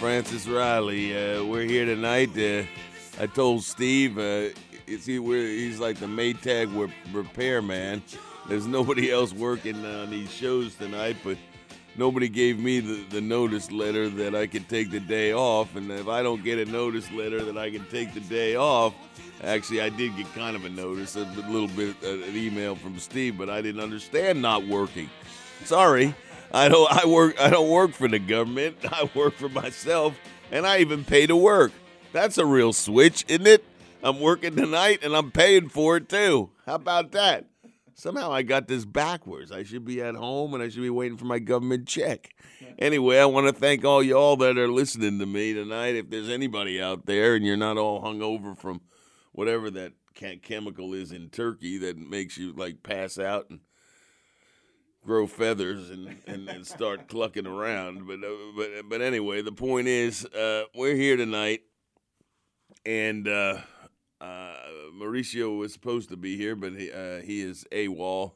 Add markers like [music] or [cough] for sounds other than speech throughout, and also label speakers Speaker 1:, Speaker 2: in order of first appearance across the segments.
Speaker 1: Francis Riley. Uh, we're here tonight. Uh, I told Steve, uh, he, he's like the Maytag re- repairman. There's nobody else working on these shows tonight, but nobody gave me the, the notice letter that I could take the day off. And if I don't get a notice letter that I can take the day off, actually, I did get kind of a notice, a little bit, uh, an email from Steve, but I didn't understand not working. Sorry, I don't. I work. I don't work for the government. [laughs] I work for myself, and I even pay to work. That's a real switch, isn't it? I'm working tonight, and I'm paying for it too. How about that? Somehow I got this backwards. I should be at home and I should be waiting for my government check. Anyway, I want to thank all y'all that are listening to me tonight. If there's anybody out there and you're not all hung over from whatever that chemical is in turkey that makes you like pass out and grow feathers and, and, and start clucking around. But, uh, but, but anyway, the point is, uh, we're here tonight and, uh, uh, Mauricio was supposed to be here, but he, uh, he is AWOL.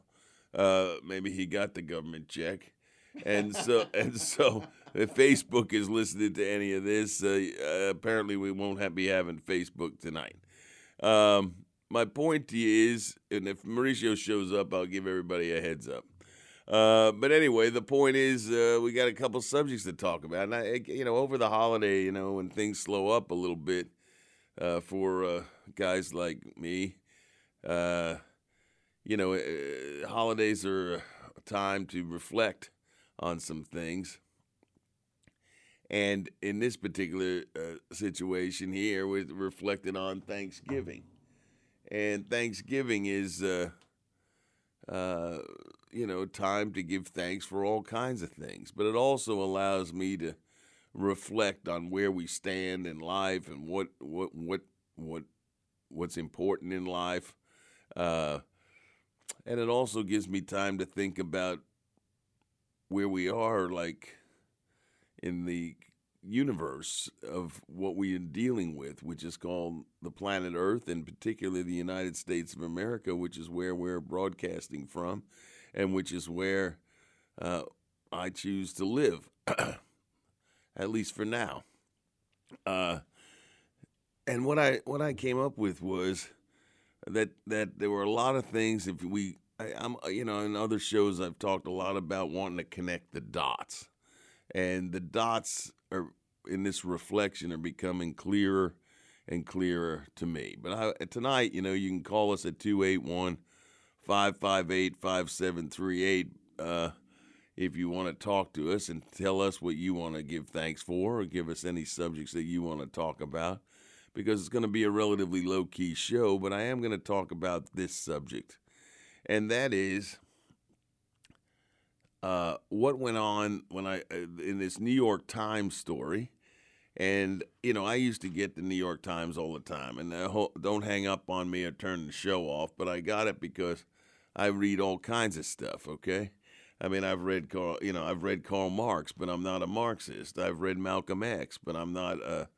Speaker 1: Uh, maybe he got the government check, and so [laughs] and so if Facebook is listening to any of this, uh, uh, apparently we won't have, be having Facebook tonight. Um, my point is, and if Mauricio shows up, I'll give everybody a heads up. Uh, but anyway, the point is, uh, we got a couple subjects to talk about. And I, you know, over the holiday, you know, when things slow up a little bit uh, for uh, guys like me, uh, you know, uh, holidays are a time to reflect on some things. And in this particular situation here, we're reflecting on Thanksgiving. And Thanksgiving is you know, time to give thanks for all kinds of things. But it also allows me to reflect on where we stand in life and what what what what what's important in life. Uh, and it also gives me time to think about where we are, like in the universe of what we are dealing with, which is called the planet Earth, and particularly the United States of America, which is where we're broadcasting from, and which is where uh, I choose to live, [clears throat] at least for now. Uh, and what I what I came up with was that that there were a lot of things. If we, I, I'm you know, in other shows I've talked a lot about wanting to connect the dots and the dots are in this reflection are becoming clearer and clearer to me. But I, tonight, you know, you can call us at 281 558 5738 uh, if you want to talk to us and tell us what you want to give thanks for or give us any subjects that you want to talk about because it's going to be a relatively low key show, but I am going to talk about this subject. And that is uh, what went on when I uh, in this New York Times story, and you know I used to get the New York Times all the time, and don't hang up on me or turn the show off, but I got it because I read all kinds of stuff. Okay, I mean I've read Karl, you know I've read Karl Marx, but I'm not a Marxist. I've read Malcolm X, but I'm not a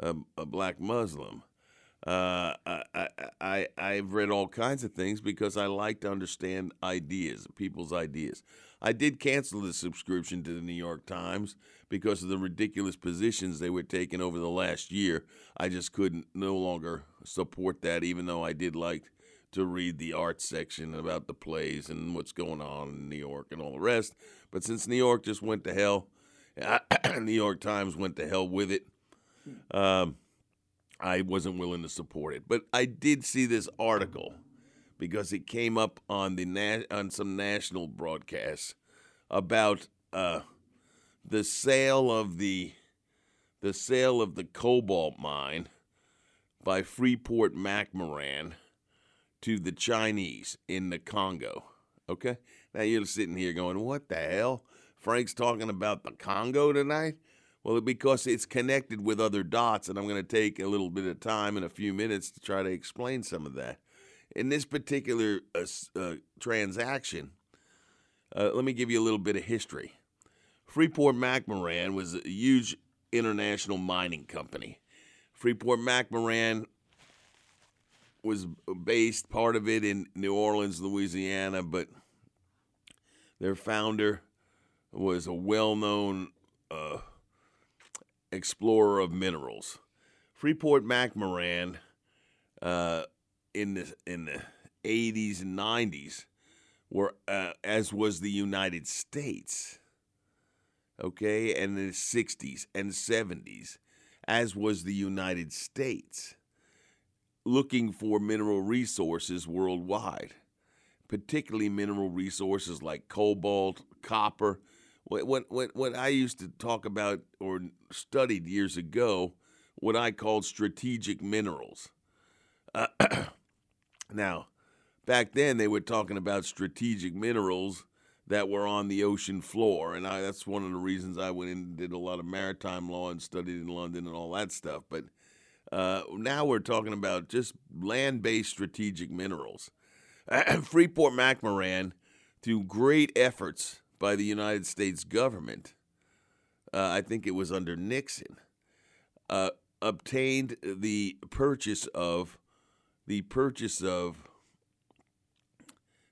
Speaker 1: a, a black Muslim. Uh, I, I, I, have read all kinds of things because I like to understand ideas, people's ideas. I did cancel the subscription to the New York Times because of the ridiculous positions they were taking over the last year. I just couldn't no longer support that, even though I did like to read the art section about the plays and what's going on in New York and all the rest. But since New York just went to hell, [clears throat] New York Times went to hell with it. Um, I wasn't willing to support it. But I did see this article because it came up on the na- on some national broadcasts about uh, the sale of the the sale of the cobalt mine by Freeport McMoran to the Chinese in the Congo. Okay, now you're sitting here going, "What the hell?" Frank's talking about the Congo tonight. Well, because it's connected with other dots, and I'm going to take a little bit of time in a few minutes to try to explain some of that. In this particular uh, uh, transaction, uh, let me give you a little bit of history. Freeport McMoran was a huge international mining company. Freeport McMoran was based part of it in New Orleans, Louisiana, but their founder was a well-known uh, explorer of minerals. Freeport McMoran, uh, in the in the 80s and 90s, were uh, as was the United States. Okay, and the 60s and 70s, as was the United States, looking for mineral resources worldwide, particularly mineral resources like cobalt, copper, what, what, what I used to talk about or studied years ago, what I called strategic minerals. Uh, [clears throat] now, back then they were talking about strategic minerals that were on the ocean floor, and I, that's one of the reasons I went and did a lot of maritime law and studied in London and all that stuff. But uh, now we're talking about just land-based strategic minerals. [clears throat] Freeport McMoran, through great efforts by the United States government, uh, I think it was under Nixon, uh, obtained the purchase of the purchase of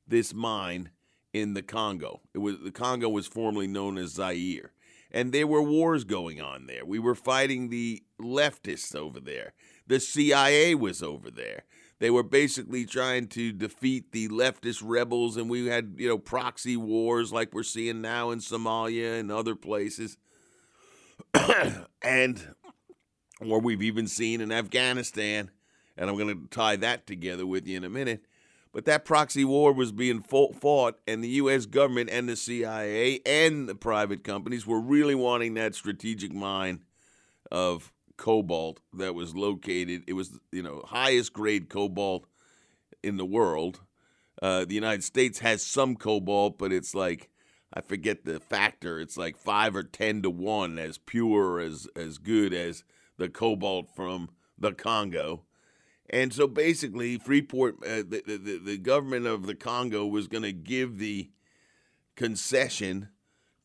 Speaker 1: this mine in the Congo. It was the Congo was formerly known as Zaire, and there were wars going on there. We were fighting the leftists over there. The CIA was over there. They were basically trying to defeat the leftist rebels, and we had, you know, proxy wars like we're seeing now in Somalia and other places. and or we've even seen in Afghanistan, and I'm going to tie that together with you in a minute. But that proxy war was being fought, and the U.S. government and the CIA and the private companies were really wanting that strategic mine of cobalt that was located. It was you know highest grade cobalt in the world. Uh, the United States has some cobalt, but it's like I forget the factor. It's like five or ten to one, as pure as as good as the cobalt from the Congo. And so basically, Freeport, uh, the, the the government of the Congo was going to give the concession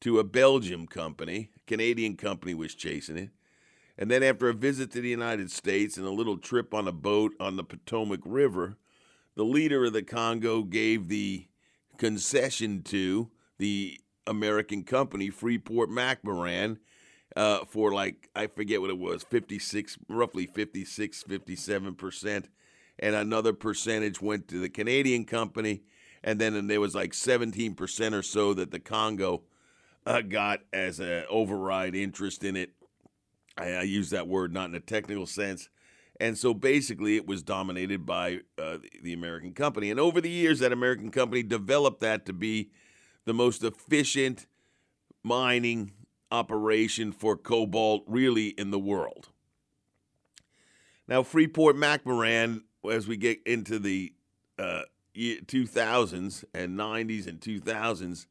Speaker 1: to a Belgium company. A Canadian company was chasing it. And then, after a visit to the United States and a little trip on a boat on the Potomac River, the leader of the Congo gave the concession to the American company, Freeport McMoran, uh, for like, I forget what it was, 56, roughly 56, 57%. And another percentage went to the Canadian company. And then and there was like 17% or so that the Congo uh, got as an override interest in it I, I use that word not in a technical sense. And so basically, it was dominated by uh, the American company. And over the years, that American company developed that to be the most efficient mining operation for cobalt, really, in the world. Now, Freeport McMoran, as we get into the uh, 2000s and 90s and 2000s,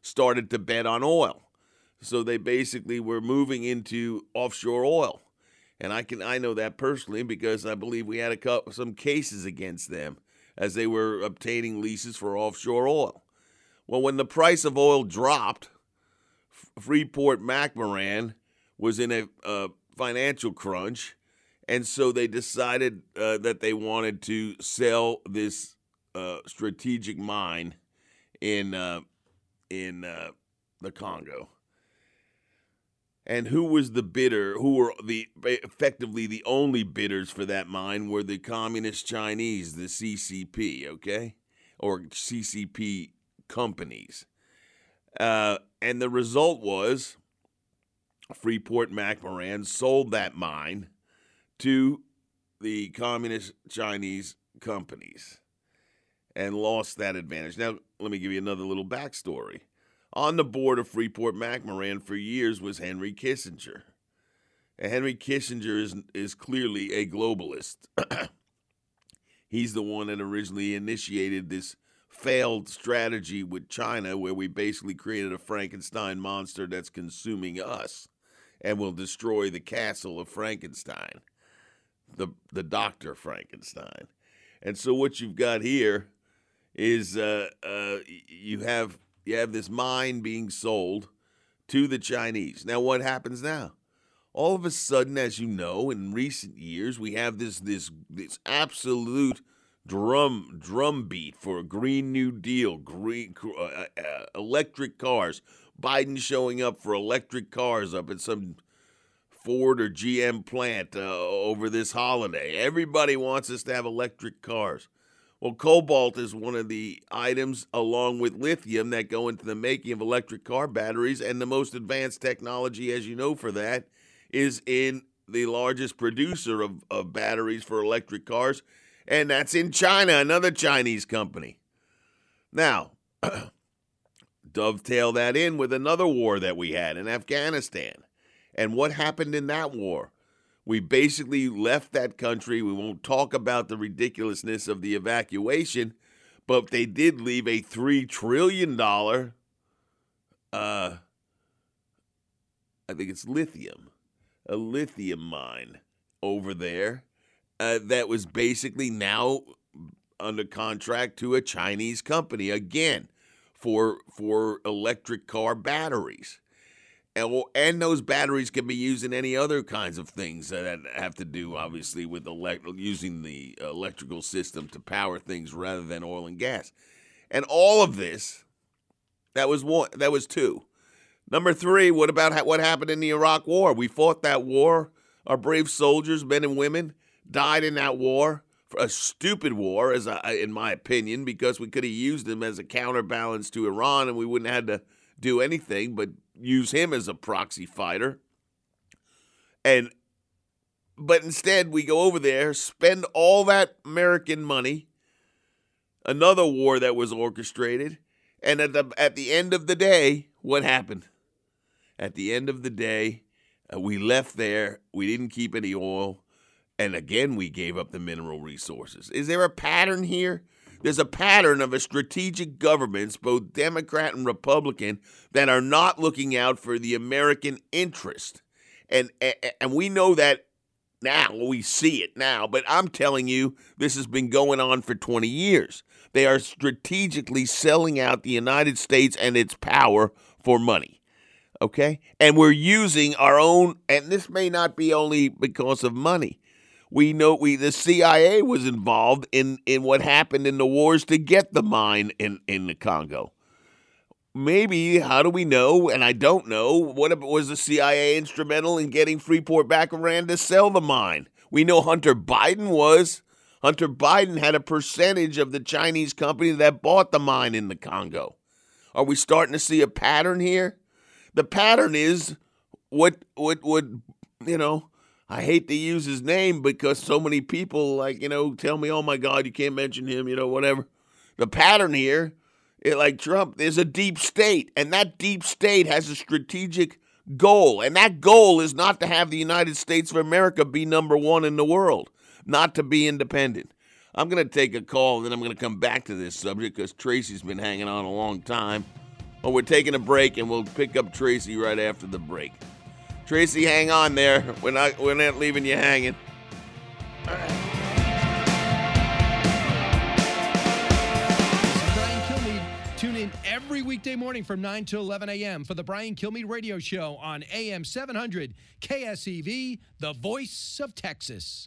Speaker 1: started to bet on oil. So they basically were moving into offshore oil. And I can I know that personally because I believe we had a couple, some cases against them as they were obtaining leases for offshore oil. Well, when the price of oil dropped, Freeport McMoran was in a, a financial crunch, and so they decided uh, that they wanted to sell this uh, strategic mine in uh, in uh, the Congo. And who was the bidder who were the effectively the only bidders for that mine were the communist chinese the ccp okay? Or ccp companies uh, and the result was freeport mcmoran sold that mine to the communist chinese companies and lost that advantage now let me give you another little backstory on the board of Freeport McMoran for years was Henry Kissinger. And Henry Kissinger is, is clearly a globalist. [clears throat] He's the one that originally initiated this failed strategy with China, where we basically created a Frankenstein monster that's consuming us. and will destroy the castle of Frankenstein, the the Doctor Frankenstein. And so what you've got here is uh, uh, you have you have this mine being sold to the Chinese. Now, what happens now? All of a sudden, as you know, in recent years, we have this this this absolute drum drum beat for a Green New Deal, green uh, uh, electric cars. Biden showing up for electric cars up at some Ford or GM plant uh, over this holiday. Everybody wants us to have electric cars. Well, cobalt is one of the items, along with lithium, that go into the making of electric car batteries. And the most advanced technology, as you know, for that is in the largest producer of, of batteries for electric cars, and that's in China, another Chinese company. Now, [clears throat] dovetail that in with another war that we had in Afghanistan. And what happened in that war? We basically left that country. We won't talk about the ridiculousness of the evacuation, but they did leave a $3 trillion, uh, I think it's lithium, a lithium mine over there uh, that was basically now under contract to a Chinese company again for for electric car batteries. And, and those batteries can be used in any other kinds of things that have to do, obviously, with elect- using the electrical system to power things rather than oil and gas. And all of this, that was one. That was two. Number three, what about ha- what happened in the Iraq War? We fought that war. Our brave soldiers, men and women, died in that war. A stupid war, as in my opinion, because we could have used him as a counterbalance to Iran, and we wouldn't have had to do anything but use him as a proxy fighter. And but instead we go over there, spend all that American money, another war that was orchestrated, and at the at the end of the day, what happened? At the end of the day, uh, we left there. We didn't keep any oil. And again, we gave up the mineral resources. Is there a pattern here? There's a pattern of a strategic governments, both Democrat and Republican, that are not looking out for the American interest. And, and we know that now. We see it now. But I'm telling you, this has been going on for 20 years. They are strategically selling out the United States and its power for money okay? And we're using our own, and this may not be only because of money. We know we the CIA was involved in in what happened in the wars to get the mine in in the Congo. Maybe how do we know? And I don't know. What if was the CIA instrumental in getting Freeport McMoRan to sell the mine? We know Hunter Biden was. Hunter Biden had a percentage of the Chinese company that bought the mine in the Congo. Are we starting to see a pattern here? The pattern is what what would you know I hate to use his name because so many people, like, you know, tell me, oh my God, you can't mention him, you know, whatever. The pattern here, it, like Trump, there's a deep state, and that deep state has a strategic goal. And that goal is not to have the United States of America be number one in the world, not to be independent. I'm going to take a call, and then I'm going to come back to this subject because Tracy's been hanging on a long time. Well, we're taking a break, and we'll pick up Tracy right after the break. Tracy, hang on there. We're not we're not leaving you hanging. All right.
Speaker 2: Tune in every weekday morning from 9 to 11 a.m. for the Brian Kilmeade Radio Show on AM 700 KSEV, the voice of Texas.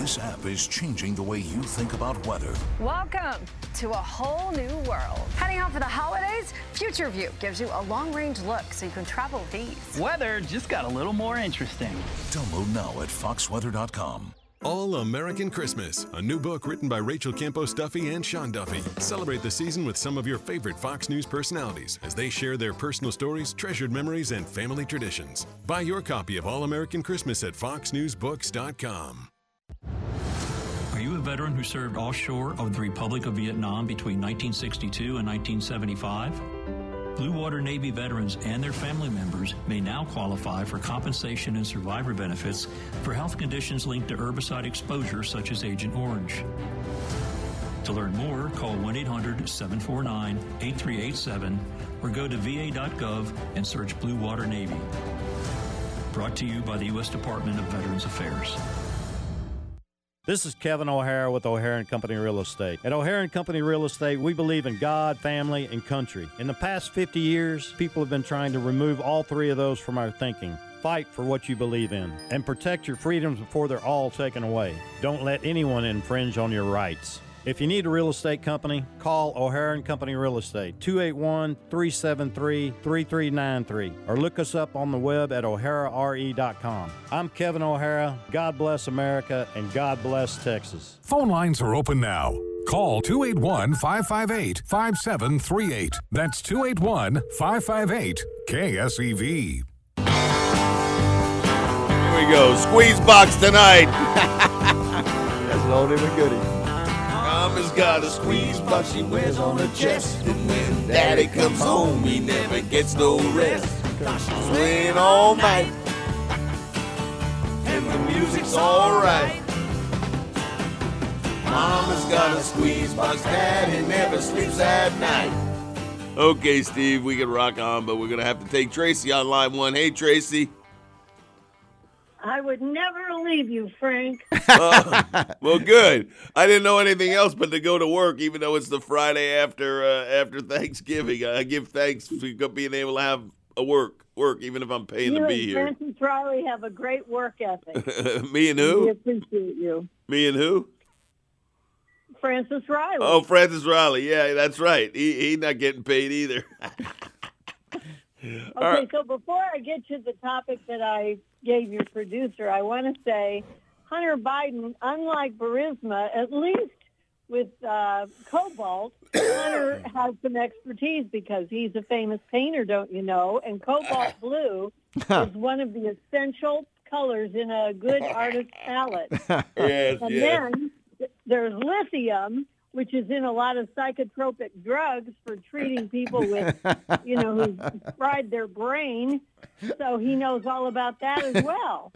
Speaker 3: This app is changing the way you think about weather.
Speaker 4: Welcome to a whole new world. Heading out for the holidays? Future View gives you a long range look so you can travel with ease.
Speaker 5: Weather just got a little more interesting.
Speaker 3: Download now at foxweather.com.
Speaker 5: All American Christmas, a new book written by Rachel Campos-Duffy and Sean Duffy. Celebrate the season with some of your favorite Fox News personalities as they share their personal stories, treasured memories, and family traditions. Buy your copy of All American Christmas at foxnewsbooks.com.
Speaker 6: Are you a veteran who served offshore of the Republic of Vietnam between 1962 and 1975? Blue Water Navy veterans and their family members may now qualify for compensation and survivor benefits for health conditions linked to herbicide exposure such as Agent Orange. To learn more, call 1 800 749 8387 or go to va.gov and search Blue Water Navy. Brought to you by the U.S. Department of Veterans Affairs.
Speaker 7: This is Kevin O'Hara with O'Hara and Company Real Estate. At O'Hara and Company Real Estate, we believe in God, family, and country. In the past 50 years, people have been trying to remove all three of those from our thinking. Fight for what you believe in and protect your freedoms before they're all taken away. Don't let anyone infringe on your rights. If you need a real estate company, call O'Hara and Company Real Estate 281-373-3393 or look us up on the web at o'harare.com. I'm Kevin O'Hara. God bless America and God bless Texas.
Speaker 3: Phone lines are open now. Call 281 558 5738. That's 281 558 KSEV.
Speaker 1: Here we go. Squeeze box tonight. [laughs]
Speaker 8: That's an old and goodie.
Speaker 1: Mama's got a squeeze box she wears on her chest. And when daddy comes home, he never gets no rest. She's playing all night. And the music's alright. Mama's got a squeeze box, daddy never sleeps at night. Okay, Steve, we can rock on, but we're going to have to take Tracy on line one. Hey, Tracy.
Speaker 9: I would never leave you, Frank.
Speaker 1: Uh, [laughs] well, good. I didn't know anything else but to go to work, even though it's the Friday after uh, after Thanksgiving. I give thanks for being able to have a work work, even if I'm paying
Speaker 9: you
Speaker 1: to be
Speaker 9: and
Speaker 1: here.
Speaker 9: Francis Riley have a great work ethic. [laughs]
Speaker 1: Me and who?
Speaker 9: We appreciate you.
Speaker 1: Me and who?
Speaker 9: Francis Riley.
Speaker 1: Oh, Francis Riley. Yeah, that's right. He he not getting paid either. [laughs]
Speaker 9: Okay,
Speaker 1: right.
Speaker 9: so before I get to the topic that I gave your producer, I want to say Hunter Biden, unlike Burisma, at least with uh, cobalt, [coughs] Hunter has some expertise because he's a famous painter, don't you know? And cobalt [laughs] blue is one of the essential colors in a good artist palette. [laughs]
Speaker 1: yes,
Speaker 9: And
Speaker 1: yes.
Speaker 9: then there's lithium, which is in a lot of psychotropic drugs for treating people with, [laughs] you know, who've fried their brain. So he knows all about that as well.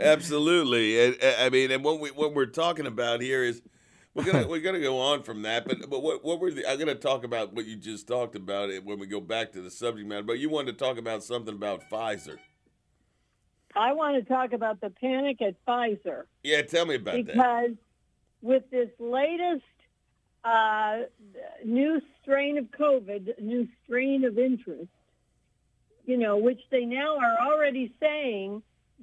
Speaker 1: Absolutely. And, uh, I mean, and what we what we're talking about here is we're gonna we're gonna go on from that. But but what what we're I'm gonna talk about what you just talked about it when we go back to the subject matter. But you wanted to talk about something about Pfizer.
Speaker 9: I want to talk about the panic at Pfizer
Speaker 1: Yeah, tell me about that.
Speaker 9: because with this latest uh, new strain of COVID, new strain of interest, you know, which they now are already saying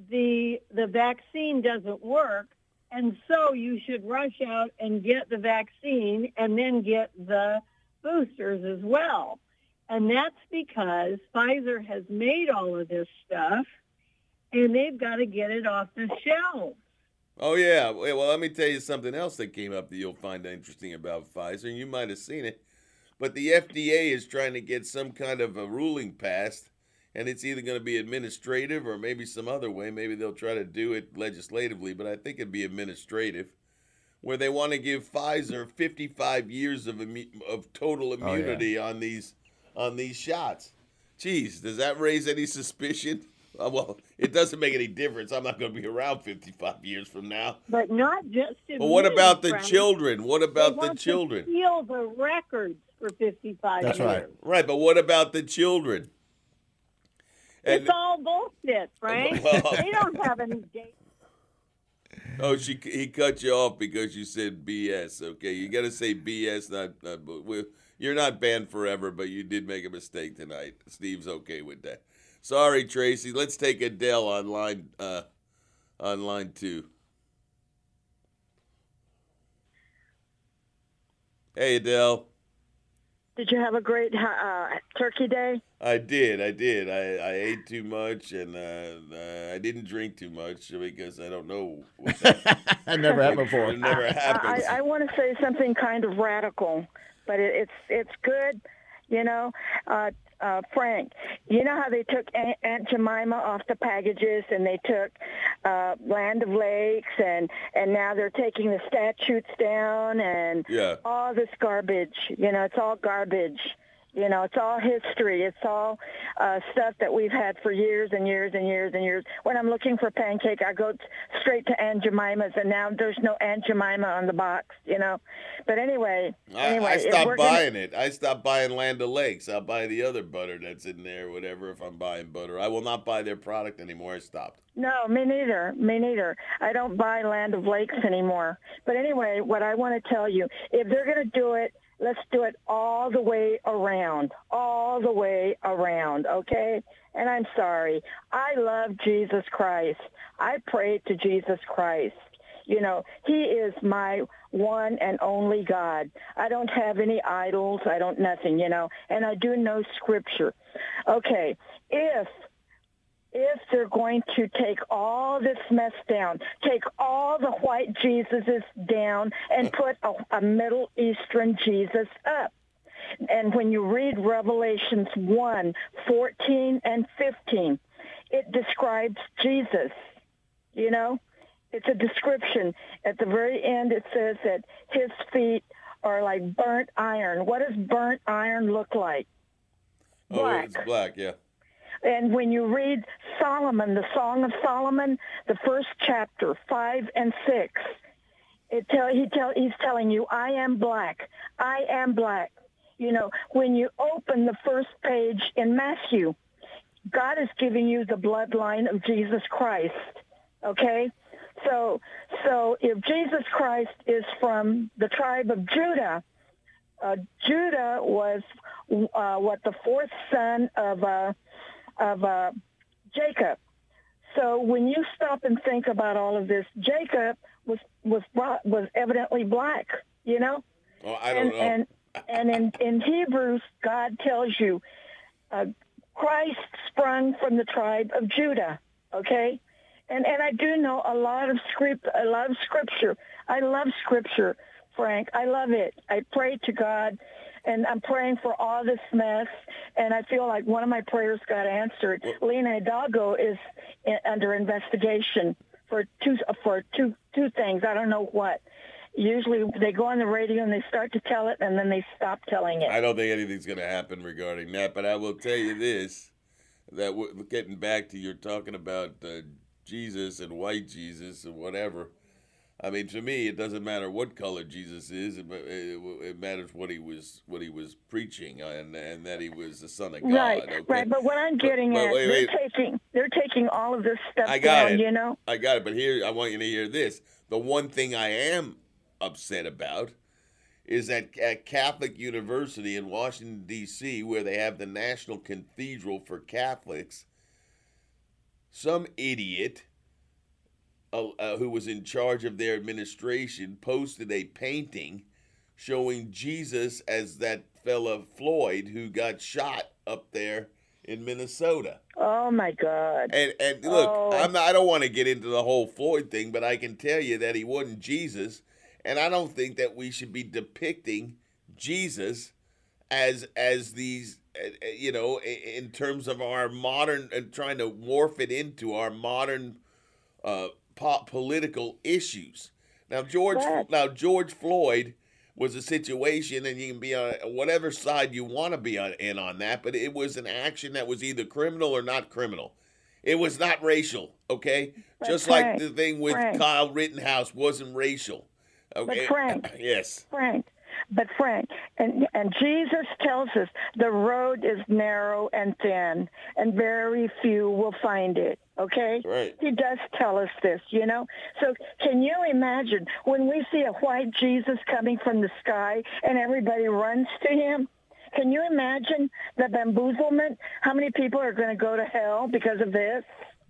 Speaker 9: the the vaccine doesn't work, and so you should rush out and get the vaccine and then get the boosters as well. And that's because Pfizer has made all of this stuff and they've got to get it off the shelves.
Speaker 1: Oh yeah. Well, let me tell you something else that came up that you'll find interesting about Pfizer, and you might have seen it. But the FDA is trying to get some kind of a ruling passed, and it's either going to be administrative or maybe some other way. Maybe they'll try to do it legislatively, but I think it'd be administrative, where they want to give Pfizer 55 years of immu- of total oh,
Speaker 8: yeah.
Speaker 1: immunity on these on these shots. Geez, does that raise any suspicion? Uh, [laughs] well, it doesn't make any difference. I'm not going to be around 55 years from now.
Speaker 9: But not just
Speaker 1: But what about the
Speaker 9: Frank.
Speaker 1: children? What
Speaker 9: They
Speaker 1: about the
Speaker 9: want to
Speaker 1: children?
Speaker 9: Steal the records for 55
Speaker 8: That's
Speaker 9: years.
Speaker 8: right.
Speaker 1: Right, but what about the children?
Speaker 9: It's all bullshit, Frank. [laughs]
Speaker 1: Well-
Speaker 9: they don't have any data.
Speaker 1: Oh, she he cut you off because you said BS. Okay, you got to say BS. Not, not bu- well, you're not banned forever, but you did make a mistake tonight. Steve's okay with that. Sorry, Tracy. Let's take Adele on line uh, on line two. Hey, Adele.
Speaker 10: Did you have a great uh, Turkey Day?
Speaker 1: I did, I did. I, I ate too much and uh, uh, I didn't drink too much because I don't know. What that, [laughs]
Speaker 11: That never happened [laughs] before.
Speaker 1: It never happens.
Speaker 10: I, I want to say something kind of radical, but it, it's it's good. You know, uh, Frank, you know how they took Aunt, Aunt Jemima off the packages and they took uh, Land of Lakes and and now they're taking the statutes down and
Speaker 1: Yeah.
Speaker 10: all this garbage. You know, it's all garbage. You know, it's all history. It's all uh, stuff that we've had for years and years and years and years. When I'm looking for pancake, I go t- straight to Aunt Jemima's, and now there's no Aunt Jemima on the box. You know, but anyway,
Speaker 1: I,
Speaker 10: anyway,
Speaker 1: I stopped
Speaker 10: we're gonna-
Speaker 1: buying it. I stopped buying Land O'Lakes. I'll buy the other butter that's in there, whatever, if I'm buying butter. I will not buy their product anymore. I stopped.
Speaker 10: No, me neither. Me neither. I don't buy Land of Lakes anymore. But anyway, what I want to tell you, if they're going to do it, let's do it all the way around. All the way around, okay? And I'm sorry. I love Jesus Christ. I pray to Jesus Christ. You know, he is my one and only God. I don't have any idols. I don't nothing, you know, and I do know scripture. Okay, if if they're going to take all this mess down, take all the white Jesuses down and put a, a Middle Eastern Jesus up. And when you read Revelations 1, 14 and 15, it describes Jesus, you know? It's a description. At the very end, it says that his feet are like burnt iron. What does burnt iron look like?
Speaker 1: Oh,
Speaker 10: Black.
Speaker 1: it's black, yeah.
Speaker 10: And when you read Solomon, the Song of Solomon, the first chapter, five and six, it tell he tell he's telling you, I am black. I am black. You know, when you open the first page in Matthew, God is giving you the bloodline of Jesus Christ. Okay? So so if Jesus Christ is from the tribe of Judah, uh, Judah was uh, what the fourth son of uh, of uh, Jacob. So when you stop and think about all of this, Jacob was was brought, was evidently black. You know,
Speaker 1: Oh, I don't
Speaker 10: and
Speaker 1: know.
Speaker 10: and and in in Hebrews, God tells you uh, Christ sprung from the tribe of Judah. Okay, and and I do know a lot of script, a lot of scripture. I love scripture, Frank. I love it. I pray to God, and I'm praying for all this mess. And I feel like one of my prayers got answered. Lina Hidalgo is in, under investigation for two for two two things. I don't know what. Usually they go on the radio and they start to tell it, and then they stop telling it.
Speaker 1: I don't think anything's going to happen regarding that, but I will tell you this: that w- getting back to you're talking about uh, Jesus and white Jesus and whatever. I mean, to me, it doesn't matter what color Jesus is. It, it, it matters what he was what he was preaching uh, and and that he was the Son of God.
Speaker 10: right,
Speaker 1: okay?
Speaker 10: right. But what I'm getting
Speaker 1: but
Speaker 10: at,
Speaker 1: wait,
Speaker 10: they're
Speaker 1: wait.
Speaker 10: taking they're taking all of this stuff
Speaker 1: I got
Speaker 10: down.
Speaker 1: it.
Speaker 10: You know,
Speaker 1: I got it. But here, I want you to hear this. The one thing I am upset about is that at Catholic University in Washington D.C., where they have the National Cathedral for Catholics, some idiot uh, who was in charge of their administration posted a painting showing Jesus as that fella Floyd who got shot up there in Minnesota.
Speaker 10: oh my God.
Speaker 1: And and look,
Speaker 10: Oh.
Speaker 1: I'm not, I don't want to get into the whole Floyd thing, but I can tell you that he wasn't Jesus, and I don't think that we should be depicting Jesus as as these uh, uh, you know in terms of our modern and trying to morph it into our modern uh, po- political issues. Now George
Speaker 10: Right.
Speaker 1: now George Floyd was a situation, and you can be on whatever side you want to be on, in on that, but it was an action that was either criminal or not criminal. It was not racial, okay?
Speaker 10: But
Speaker 1: Just
Speaker 10: Frank,
Speaker 1: like the thing with
Speaker 10: Frank.
Speaker 1: Kyle Rittenhouse wasn't racial. Okay.
Speaker 10: Frank. [clears throat]
Speaker 1: yes.
Speaker 10: Frank. But Frank, and and Jesus tells us the road is narrow and thin, and very few will find it. Okay,
Speaker 1: Right.
Speaker 10: He does tell us this, you know. So can you imagine when we see a white Jesus coming from the sky and everybody runs to him? Can you imagine the bamboozlement? How many people are going to go to hell because of this?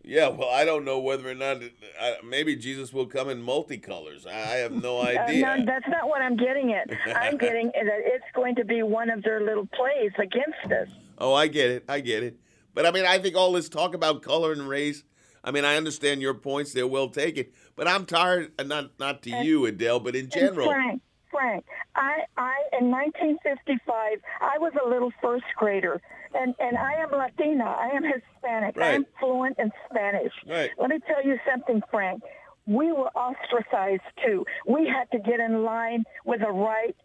Speaker 1: Yeah, well, I don't know whether or not it, I, maybe Jesus will come in multicolors. I, I have no [laughs]
Speaker 10: Uh,
Speaker 1: idea.
Speaker 10: no, that's not what I'm getting at. I'm [laughs] getting that it's going to be one of their little plays against us.
Speaker 1: Oh, I get it. I get it. But I mean, I think all this talk about color and race. I mean, I understand your points; they're well taken. But I'm tired. uh, Not not to you, Adele, but in general.
Speaker 10: Frank, Frank, I, I, in 1955, I was a little first grader, and and I am Latina. I am Hispanic. I am fluent in Spanish.
Speaker 1: Right.
Speaker 10: Let me tell you something, Frank. We were ostracized too. We had to get in line with the right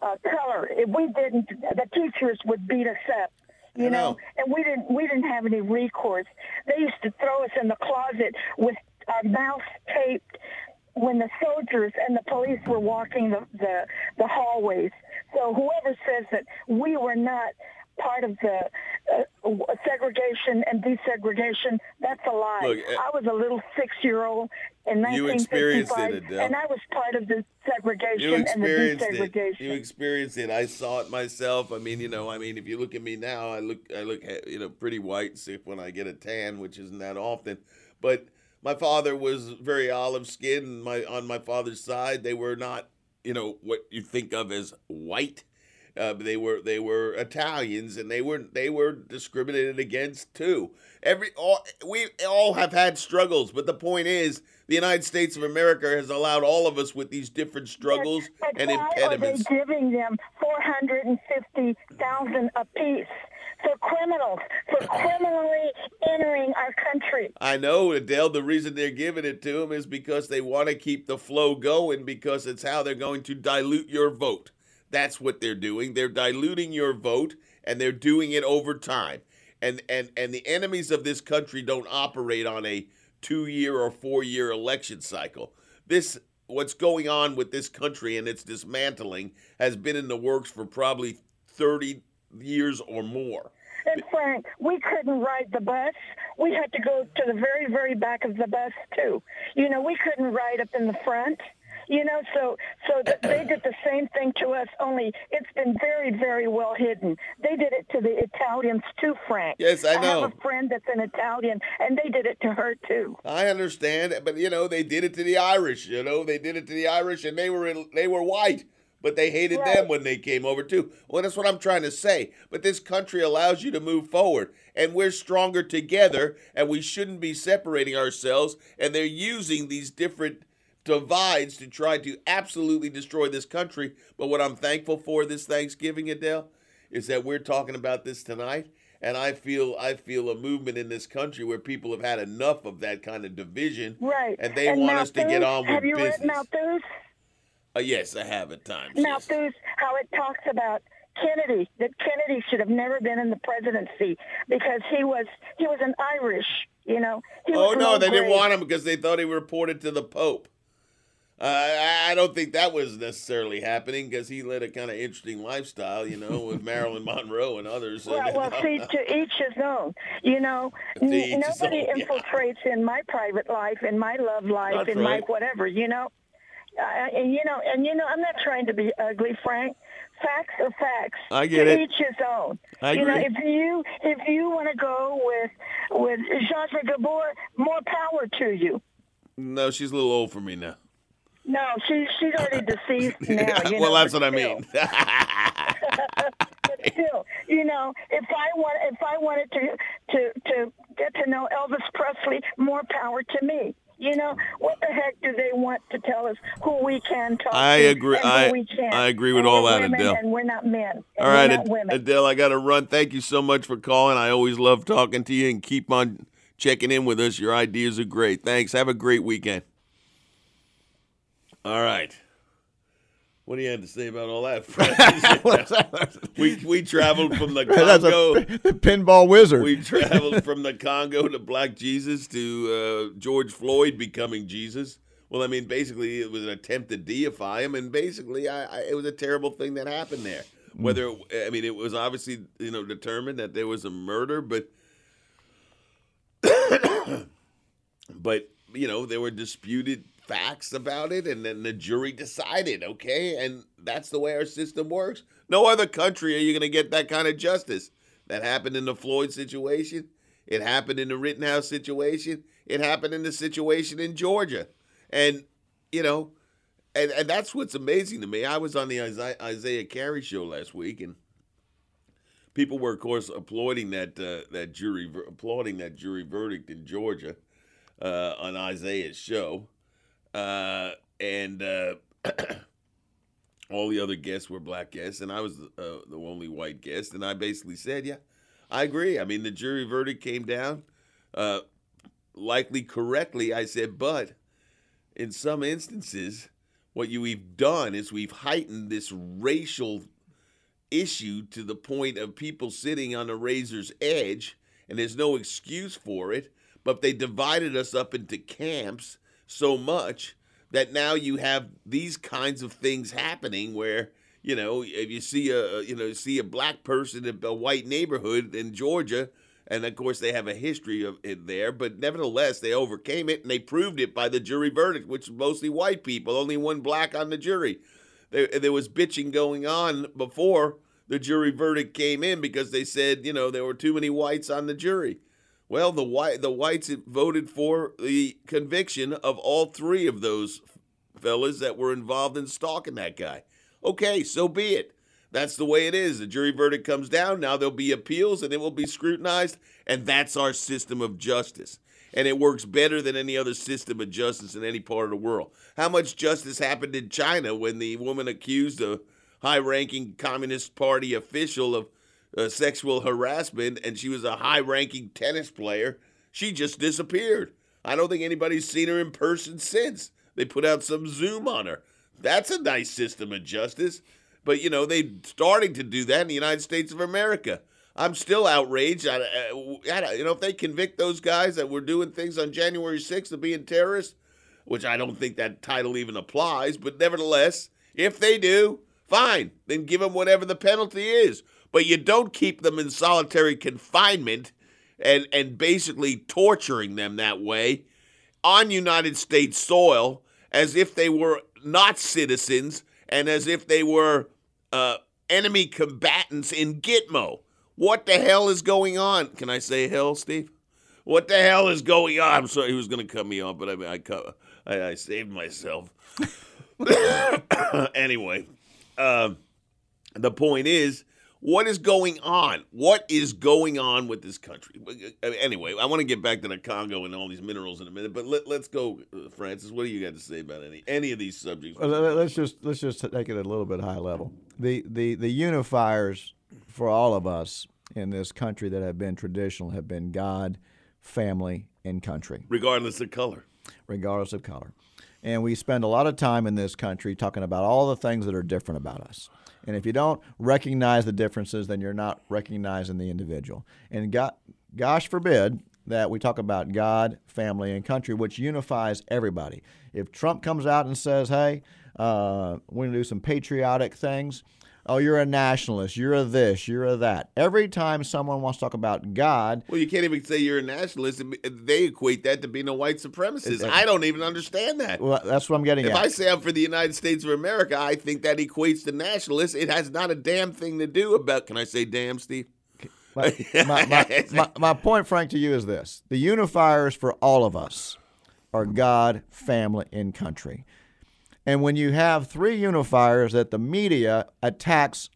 Speaker 10: uh, color. If we didn't, the teachers would beat us up. You know,
Speaker 1: know.
Speaker 10: and we didn't we didn't have any recourse. They used to throw us in the closet with our mouths taped when the soldiers and the police were walking the, the, the hallways. So whoever says that we were not part of the uh, segregation and desegregation, that's a lie.
Speaker 1: Look, uh,
Speaker 10: I was a little six-year-old in
Speaker 1: You experienced it, Adele.
Speaker 10: and I was part of the segregation
Speaker 1: You
Speaker 10: and the
Speaker 1: experienced it.
Speaker 10: desegregation.
Speaker 1: You experienced it. I saw it myself. I mean, you know, I mean, if you look at me now, I look, I look, you know, pretty white sick when I get a tan, which isn't that often. But my father was very olive skinned. My on my father's side, they were not, you know, what you think of as white. Uh, they were they were Italians, and they were they were discriminated against too. Every all we all have had struggles, but the point is, the United States of America has allowed all of us with these different struggles
Speaker 10: But
Speaker 1: and
Speaker 10: why
Speaker 1: impediments.
Speaker 10: are they giving them four hundred and fifty thousand apiece for criminals for [coughs] criminally entering our country?
Speaker 1: I know, Adele. The reason they're giving it to them is because they want to keep the flow going because it's how they're going to dilute your vote. That's what they're doing. They're diluting your vote and they're doing it over time. And and and the enemies of this country don't operate on a 2-year or 4-year election cycle. This what's going on with this country and its dismantling has been in the works for probably 30 years or more.
Speaker 10: And Frank, we couldn't ride the bus. We had to go to the very, very back of the bus too. You know, we couldn't ride up in the front. You know, so so that they did the same thing to us. Only it's been very, very well hidden. They did it to the Italians too, Frank.
Speaker 1: Yes, I know.
Speaker 10: I have a friend that's an Italian, and they did it to her too.
Speaker 1: I understand, but you know they did it to the Irish. You know they did it to the Irish, and they were they were white, but they hated
Speaker 10: Right.
Speaker 1: them when they came over too. Well, that's what I'm trying to say. But this country allows you to move forward, and we're stronger together, and we shouldn't be separating ourselves. And they're using these different divides to try to absolutely destroy this country. But what I'm thankful for this Thanksgiving, Adele, is that we're talking about this tonight. And I feel I feel a movement in this country where people have had enough of that kind of division,
Speaker 10: Right.
Speaker 1: And they want us to get
Speaker 10: Malthus,
Speaker 1: on with
Speaker 10: Have you
Speaker 1: business.
Speaker 10: read Malthus?
Speaker 1: Uh, yes, I have at times. yes.
Speaker 10: Malthus, how it talks about Kennedy, that Kennedy should have never been in the presidency because he was he was an Irish, you know. He
Speaker 1: Oh no, they didn't want him because they thought he reported to the Pope. Uh, I don't think that was necessarily happening because he led a kind of interesting lifestyle, you know, with Marilyn Monroe and others.
Speaker 10: Well,
Speaker 1: And,
Speaker 10: well, see, to each his own. You know, n- nobody
Speaker 1: own, yeah.
Speaker 10: infiltrates in my private life, in my love life,
Speaker 1: That's
Speaker 10: in my whatever. You know, uh, and you know, and you know, I'm not trying to be ugly, Frank. Facts are facts.
Speaker 1: I get
Speaker 10: to
Speaker 1: it.
Speaker 10: Each his own.
Speaker 1: I
Speaker 10: You know, if you if you want to go with with Jean Gabor, more power to you.
Speaker 1: no, she's a little old for me now.
Speaker 10: No, she she's already deceased [laughs] now. You
Speaker 1: well,
Speaker 10: know,
Speaker 1: that's
Speaker 10: but
Speaker 1: what I mean. [laughs]
Speaker 10: but still, you know, if I want, if I wanted to to to get to know Elvis Presley, more power to me. You know, what the heck do they want to tell us who we can talk
Speaker 1: I
Speaker 10: to
Speaker 1: agree- I-
Speaker 10: we can't?
Speaker 1: I agree with
Speaker 10: And
Speaker 1: all that, Adele.
Speaker 10: And we're not men.
Speaker 1: All right,
Speaker 10: we're not
Speaker 1: Ad-
Speaker 10: women.
Speaker 1: Adele, I got to run. Thank you so much for calling. I always love talking to you and keep on checking in with us. Your ideas are great. Thanks. Have a great weekend. All right. What do you have to say about all that, Francis? [laughs] we we traveled from the [laughs] Congo.
Speaker 8: a the pinball wizard.
Speaker 1: We traveled from the Congo to Black Jesus to uh, George Floyd becoming Jesus. Well, I mean, basically, it was an attempt to deify him, and basically, I, I, it was a terrible thing that happened there. Whether I mean, it was obviously you know determined that there was a murder, but [coughs] but you know there were disputed facts about it, and then the jury decided. Okay, and that's the way our system works. No other country are you going to get that kind of justice that happened in the Floyd situation. It happened in the Rittenhouse situation. It happened in the situation in Georgia. And, you know, and, and that's what's amazing to me. I was on the Isiah, Isiah Carey show last week, and people were, of course, applauding that uh, that jury applauding that jury verdict in Georgia uh, on Isiah's show, uh, and uh, [clears throat] all the other guests were black guests, and I was uh, the only white guest, and I basically said, "Yeah, I agree. I mean, the jury verdict came down, uh, likely correctly." I said, but in some instances, what you we've done is we've heightened this racial issue to the point of people sitting on a razor's edge, and there's no excuse for it. But they divided us up into camps so much that now you have these kinds of things happening where you know if you see a you know see a black person in a white neighborhood in Georgia and of course they have a history of it there but nevertheless they overcame it and they proved it by the jury verdict which was mostly white people only one black on the jury. There, there was bitching going on before the jury verdict came in because they said you know there were too many whites on the jury well, the white the whites voted for the conviction of all three of those fellas that were involved in stalking that guy. Okay, so be it. That's the way it is. The jury verdict comes down. Now there'll be appeals and it will be scrutinized. And that's our system of justice. And it works better than any other system of justice in any part of the world. How much justice happened in China when the woman accused a high ranking Communist Party official of uh, sexual harassment and she was a high ranking tennis player, she just disappeared. I don't think anybody's seen her in person since. They put out some Zoom on her. That's a nice system of justice. But, you know, they're starting to do that in the United States of America. I'm still outraged. I, I, you know, if they convict those guys that were doing things on January 6th of being terrorists, which I don't think that title even applies, but nevertheless, if they do, fine. Then give them whatever the penalty is but you don't keep them in solitary confinement and and basically torturing them that way on United States soil as if they were not citizens and as if they were uh, enemy combatants in Gitmo. What the hell is going on? Can I say hell, Steve? What the hell is going on? I'm sorry, he was going to cut me off, but I I, I, I saved myself. [coughs] [coughs] anyway, uh, the point is what is going on? What is going on with this country? Uh, anyway, I want to get back to the Congo and all these minerals in a minute, but let, us go, uh, Francis. What do you got to say about any any of these subjects?
Speaker 11: Let's just let's just take it a little bit high level. The the the unifiers for all of us in this country that have been traditional have been God, family, and country,
Speaker 1: regardless of color.
Speaker 11: Regardless of color. And we spend a lot of time in this country talking about all the things that are different about us. And if you don't recognize the differences, then you're not recognizing the individual. And God, gosh forbid that we talk about God, family, and country, which unifies everybody. If Trump comes out and says, hey, uh, we're going to do some patriotic things, oh, you're a nationalist, you're a this, you're a that. Every time someone wants to talk about God,
Speaker 1: well, you can't even say you're a nationalist. They equate that to being a white supremacist. I don't even understand that.
Speaker 11: Well, that's what I'm getting
Speaker 1: if
Speaker 11: at.
Speaker 1: If I say I'm for the United States of America, I think that equates to nationalist. It has not a damn thing to do about. Can I say damn, Steve?
Speaker 11: My, my, my, [laughs] my, my point, Frank, to you is this: the unifiers for all of us are God, family, and country. And when you have three unifiers that the media attacks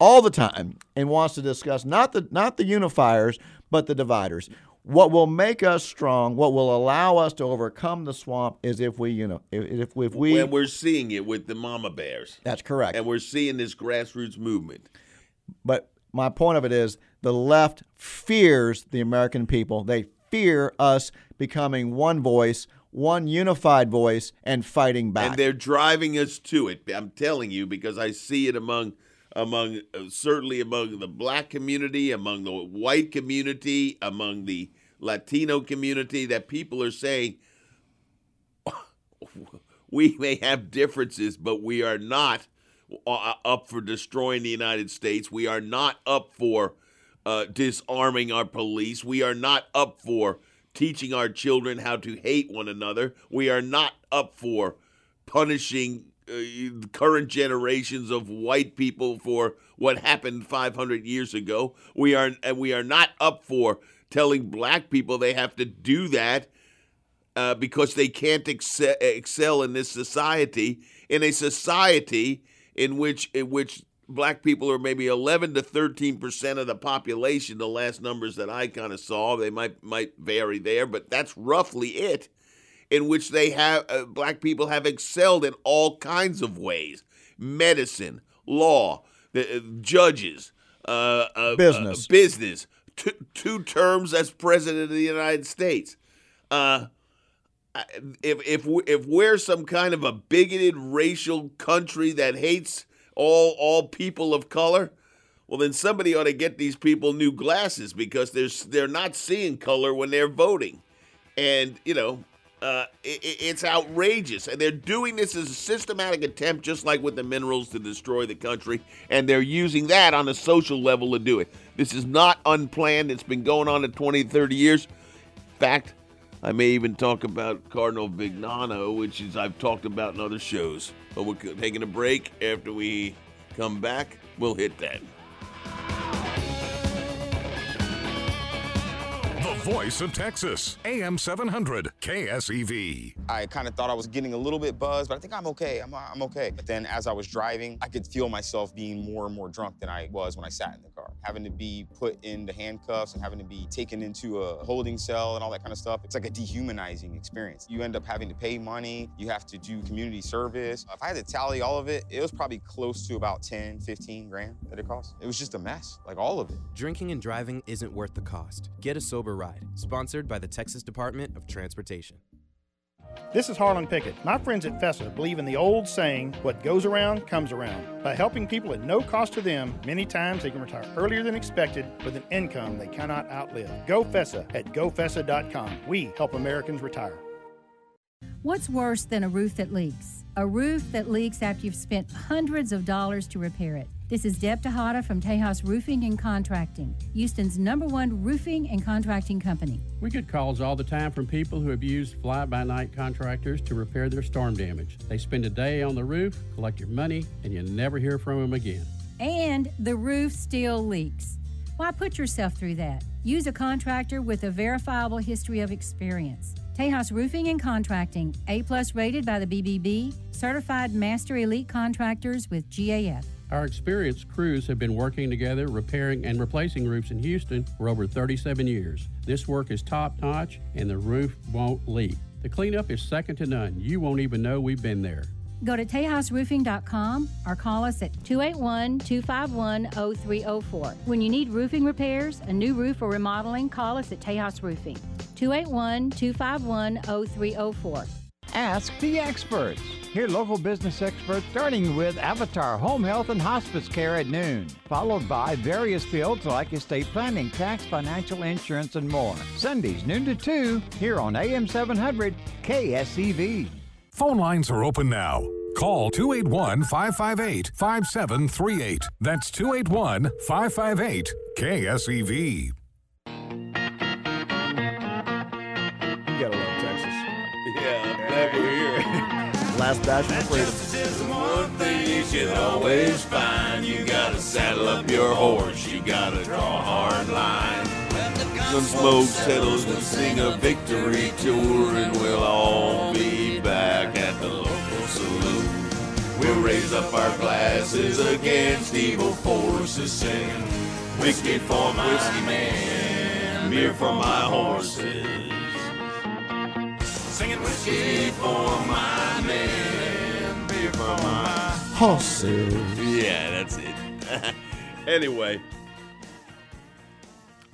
Speaker 11: all the time and wants to discuss not the not the unifiers but the dividers. What will make us strong, what will allow us to overcome the swamp, is if we, you know, if, if we.
Speaker 1: When we're seeing it with the mama bears.
Speaker 11: That's correct.
Speaker 1: And we're seeing this grassroots movement.
Speaker 11: But my point of it is, the left fears the American people. They fear us becoming one voice, one unified voice and fighting back.
Speaker 1: And they're driving us to it. I'm telling you because I see it among among uh, certainly among the black community, among the white community, among the Latino community that people are saying [laughs] we may have differences, but we are not uh, up for destroying the United States. We are not up for uh, disarming our police. We are not up for teaching our children how to hate one another. We are not up for punishing uh, current generations of white people for what happened 500 years ago. We are and we are not up for telling black people they have to do that uh, because they can't excel, excel in this society, in a society in which in which black people are maybe 11 to 13 percent of the population. The last numbers that I kind of saw, they might might vary there, but that's roughly it. In which they have uh, black people have excelled in all kinds of ways: medicine, law, the uh, judges, uh, uh,
Speaker 11: Business.
Speaker 1: uh, business. Two, two terms as president of the United States. Uh, if if if we're some kind of a bigoted racial country that hates all all people of color, well then somebody ought to get these people new glasses because they're they're not seeing color when they're voting, and you know. Uh, i i- it's outrageous, and they're doing this as a systematic attempt, just like with the minerals, to destroy the country, and they're using that on a social level to do it. This is not unplanned. It's been going on at 20, 30 years. In fact, I may even talk about Cardinal Viganò, which is I've talked about in other shows. But we're taking a break. After we come back, we'll hit that.
Speaker 3: The voice of Texas, AM 700, KSEV.
Speaker 12: I kind of thought I was getting a little bit buzzed, but I think I'm okay. I'm, I'm okay. But then as I was driving, I could feel myself being more and more drunk than I was when I sat in the car. Having to be put into handcuffs and having to be taken into a holding cell and all that kind of stuff. It's like a dehumanizing experience. You end up having to pay money. You have to do community service. If I had to tally all of it, it was probably close to about 10, 15 grand that it cost. It was just a mess, like all of it.
Speaker 13: Drinking and driving isn't worth the cost. Get a sober ride. Sponsored by the Texas Department of Transportation.
Speaker 14: This is Harlan Pickett. My friends at FESA believe in the old saying, what goes around comes around. By helping people at no cost to them, many times they can retire earlier than expected with an income they cannot outlive. Go FESA at gofesa.com. We help Americans retire.
Speaker 15: What's worse than a roof that leaks? A roof that leaks after you've spent hundreds of dollars to repair it. This is Deb Tejada from Tejas Roofing and Contracting, Houston's number one roofing and contracting company.
Speaker 16: We get calls all the time from people who have used fly by night contractors to repair their storm damage. They spend a day on the roof, collect your money, and you never hear from them again.
Speaker 15: And the roof still leaks. Why put yourself through that? Use a contractor with a verifiable history of experience. Tejas Roofing and Contracting, A plus rated by the BBB, certified master elite contractors with GAF.
Speaker 16: Our experienced crews have been working together, repairing and replacing roofs in Houston for over 37 years. This work is top notch and the roof won't leak. The cleanup is second to none. You won't even know we've been there.
Speaker 15: Go to tejasroofing.com or call us at 281 251 0304. When you need roofing repairs, a new roof, or remodeling, call us at Tejas Roofing. 281 251 0304.
Speaker 17: Ask the experts. Hear local business experts starting with Avatar Home Health and Hospice Care at noon, followed by various fields like estate planning, tax, financial, insurance, and more. Sundays, noon to 2, here on AM 700 KSEV.
Speaker 3: Phone lines are open now. Call 281 558 5738. That's 281 558 KSEV.
Speaker 11: Last bastion of freedom.
Speaker 1: You should always find. You gotta saddle up your horse. You gotta draw a hard line. When smoke settles, we'll sing a victory tour, and we'll all be back at the local saloon. We'll raise up our glasses against evil forces, singing whiskey for my whiskey man, beer for my horses. Singing whiskey for my man, beer for my
Speaker 11: horses.
Speaker 1: Yeah, that's it. [laughs] anyway,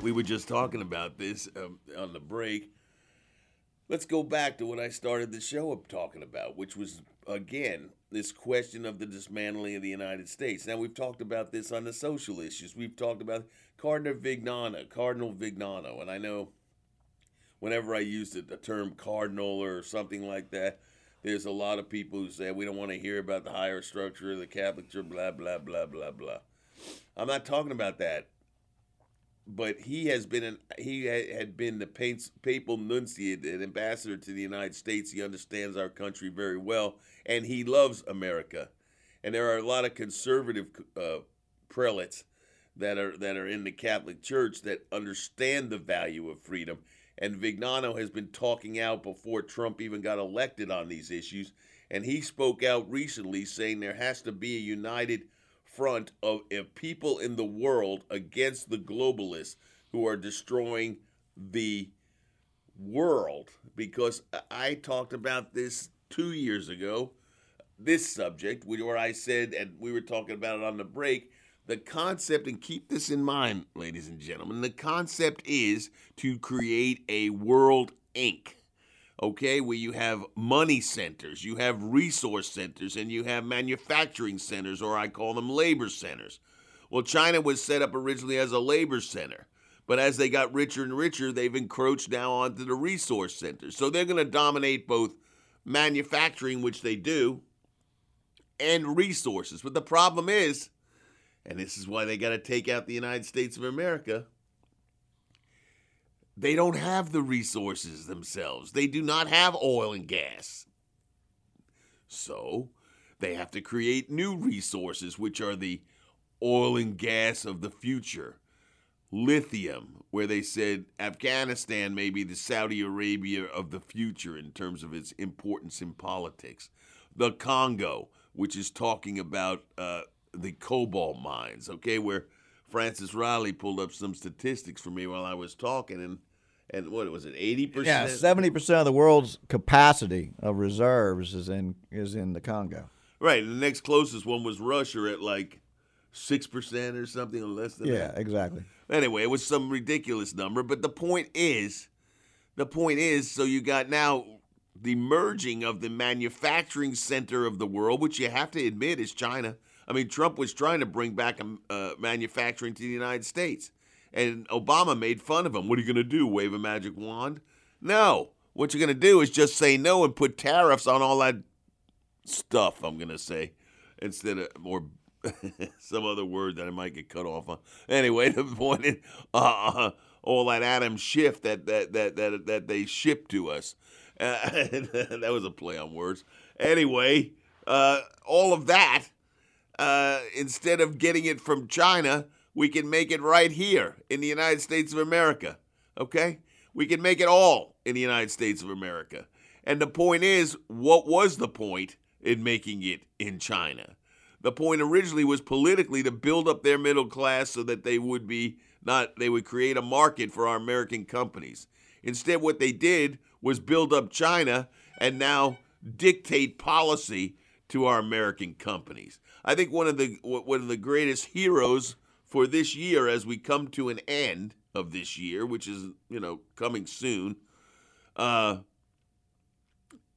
Speaker 1: we were just talking about this um, on the break. Let's go back to what I started the show up talking about, which was again this question of the dismantling of the United States. Now we've talked about this on the social issues. We've talked about Cardinal Viganò, Cardinal Viganò, and I know whenever I use the, the term cardinal or something like that, there's a lot of people who say we don't want to hear about the higher structure of the Catholic Church, blah blah blah blah blah. I'm not talking about that, but he has been an he had been the papal nunciate, an ambassador to the United States. He understands our country very well, and he loves America. And there are a lot of conservative uh, prelates that are that are in the Catholic Church that understand the value of freedom. And Viganò has been talking out before Trump even got elected on these issues. And he spoke out recently saying there has to be a united front of, of people in the world against the globalists who are destroying the world. Because I talked about this two years ago, this subject, where I said, and we were talking about it on the break, the concept, and keep this in mind, ladies and gentlemen, the concept is to create a world Inc. Okay, where you have money centers, you have resource centers, and you have manufacturing centers, or I call them labor centers. Well, China was set up originally as a labor center, but as they got richer and richer, they've encroached now onto the resource centers. So they're going to dominate both manufacturing, which they do, and resources. But the problem is, and this is why they got to take out the United States of America. They don't have the resources themselves. They do not have oil and gas. So they have to create new resources, which are the oil and gas of the future. Lithium, where they said Afghanistan may be the Saudi Arabia of the future in terms of its importance in politics. The Congo, which is talking about uh, the cobalt mines, okay, where Francis Riley pulled up some statistics for me while I was talking, and and what was it, eighty percent?
Speaker 11: Yeah, seventy percent of the world's capacity of reserves is in is in the Congo.
Speaker 1: Right, and the next closest one was Russia at like six percent or something, or less than that.
Speaker 11: Yeah,
Speaker 1: that.
Speaker 11: exactly.
Speaker 1: Anyway, it was some ridiculous number, but the point is, the point is, so you got now the merging of the manufacturing center of the world, which you have to admit is China. I mean, Trump was trying to bring back uh, manufacturing to the United States, and Obama made fun of him. What are you going to do? Wave a magic wand? No. What you're going to do is just say no and put tariffs on all that stuff. I'm going to say instead of or [laughs] some other word that I might get cut off on. Anyway, [laughs] the point is, uh, all that Adam Schiff that that that that that they shipped to us. Uh, [laughs] that was a play on words. Anyway, uh, all of that, uh, instead of getting it from China, we can make it right here in the United States of America. Okay? We can make it all in the United States of America. And the point is, what was the point in making it in China? The point originally was politically to build up their middle class so that they would be not they would create a market for our American companies. Instead, what they did was build up China and now dictate policy to our American companies. I think one of the one of the greatest heroes for this year, as we come to an end of this year, which is you know coming soon, uh,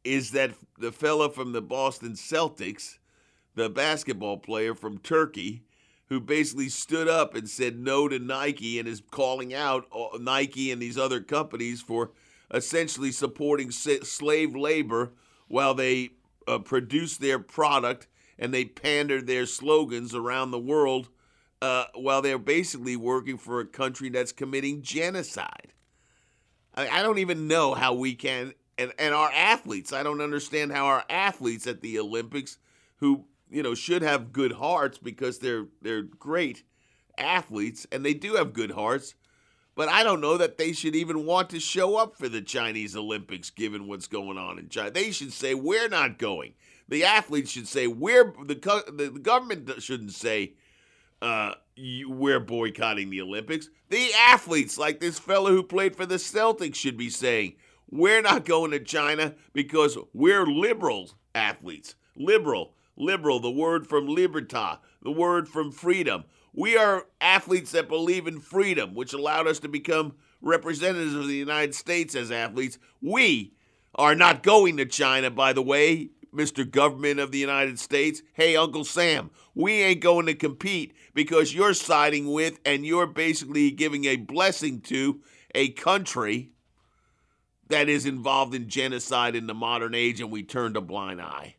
Speaker 1: is that the fella from the Boston Celtics, the basketball player from Turkey, who basically stood up and said no to Nike and is calling out uh, Nike and these other companies for essentially supporting slave labor while they uh, produce their product and they pander their slogans around the world uh, while they're basically working for a country that's committing genocide. I, I don't even know how we can, and, and our athletes, I don't understand how our athletes at the Olympics, who you know should have good hearts because they're they're great athletes and they do have good hearts, but I don't know that they should even want to show up for the Chinese Olympics given what's going on in China. They should say we're not going. The athletes should say we're the the government shouldn't say uh, we're boycotting the Olympics. The athletes, like this fellow who played for the Celtics, should be saying we're not going to China because we're liberal athletes. Liberal, liberal, the word from libertà, the word from freedom. We are athletes that believe in freedom, which allowed us to become representatives of the United States as athletes. We are not going to China, by the way, Mr. Government of the United States. Hey, Uncle Sam, we ain't going to compete because you're siding with and you're basically giving a blessing to a country that is involved in genocide in the modern age, and we turned a blind eye.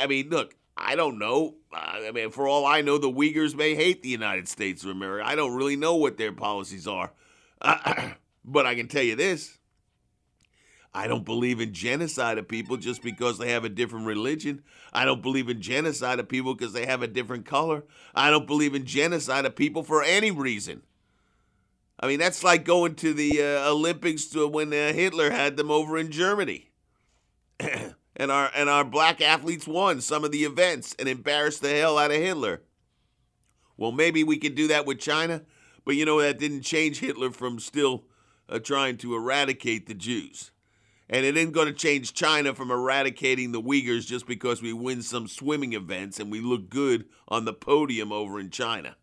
Speaker 1: I mean, look, I don't know. I mean, for all I know, the Uyghurs may hate the United States of America. I don't really know what their policies are. [clears throat] But I can tell you this I don't believe in genocide of people just because they have a different religion. I don't believe in genocide of people because they have a different color. I don't believe in genocide of people for any reason. I mean, that's like going to the uh, Olympics to when uh, Hitler had them over in Germany. [clears throat] and our and our black athletes won some of the events and embarrassed the hell out of Hitler. Well, maybe we could do that with China, but you know that didn't change Hitler from still uh, trying to eradicate the Jews. And it isn't going to change China from eradicating the Uyghurs just because we win some swimming events and we look good on the podium over in China.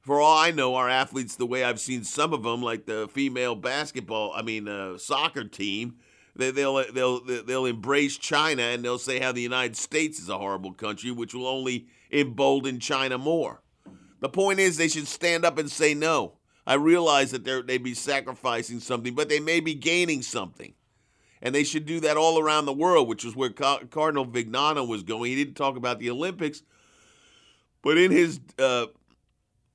Speaker 1: For all I know, our athletes, the way I've seen some of them, like the female basketball, I mean, uh, soccer team, they, they'll they'll they'll embrace China and they'll say how the United States is a horrible country, which will only embolden China more. The point is, they should stand up and say no. I realize that they'd be sacrificing something, but they may be gaining something. And they should do that all around the world, which is where Cardinal Viganò was going. He didn't talk about the Olympics, but in his uh,